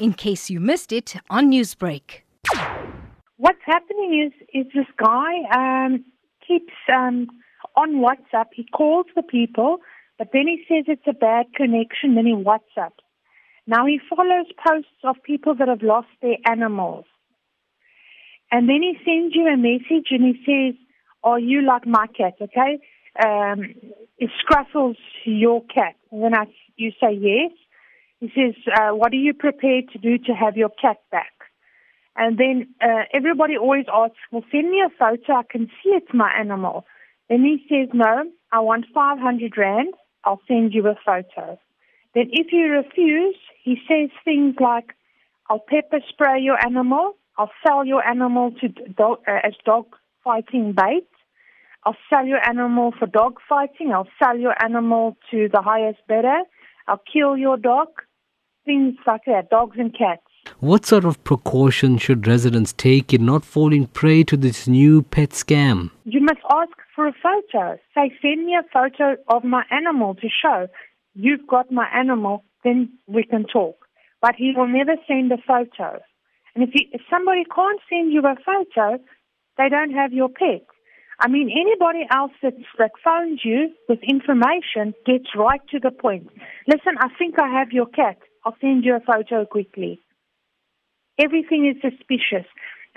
in case you missed it on Newsbreak. What's happening is is this guy um, keeps um, on WhatsApp. He calls the people, but then he says it's a bad connection. Then he WhatsApp. Now he follows posts of people that have lost their animals, and then he sends you a message and he says, "Are you like my cat?" Okay, um, is Scruffles your cat? And then I, you say yes. He says, uh, "What are you prepared to do to have your cat back?" And then uh, everybody always asks, well, send me a photo. I can see it's my animal. Then he says, no, I want 500 Rand. I'll send you a photo. Then if you refuse, he says things like, I'll pepper spray your animal. I'll sell your animal to dog, uh, as dog fighting bait. I'll sell your animal for dog fighting. I'll sell your animal to the highest bidder. I'll kill your dog. Things like that, dogs and cats. What sort of precaution should residents take in not falling prey to this new pet scam? You must ask for a photo. Say, send me a photo of my animal to show you've got my animal, then we can talk. But he will never send a photo. And if, if somebody can't send you a photo, they don't have your pet. I mean, anybody else that, that phones you with information gets right to the point. Listen, I think I have your cat. I'll send you a photo quickly. Everything is suspicious.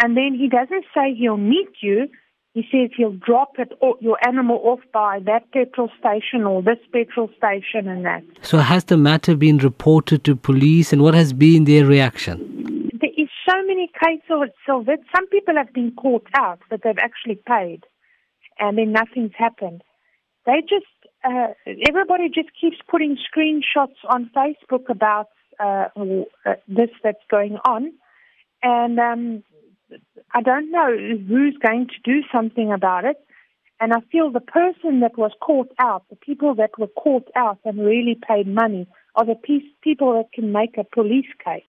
And then he doesn't say he'll meet you. He says he'll drop it or your animal off by that petrol station or this petrol station and that. So has the matter been reported to police and what has been their reaction? There is so many cases of it. Some people have been caught out that they've actually paid and then nothing's happened. They just, uh, everybody just keeps putting screenshots on Facebook about uh, uh this that's going on and um, I don't know who's going to do something about it. And I feel the person that was caught out, the people that were caught out and really paid money, are the people that can make a police case.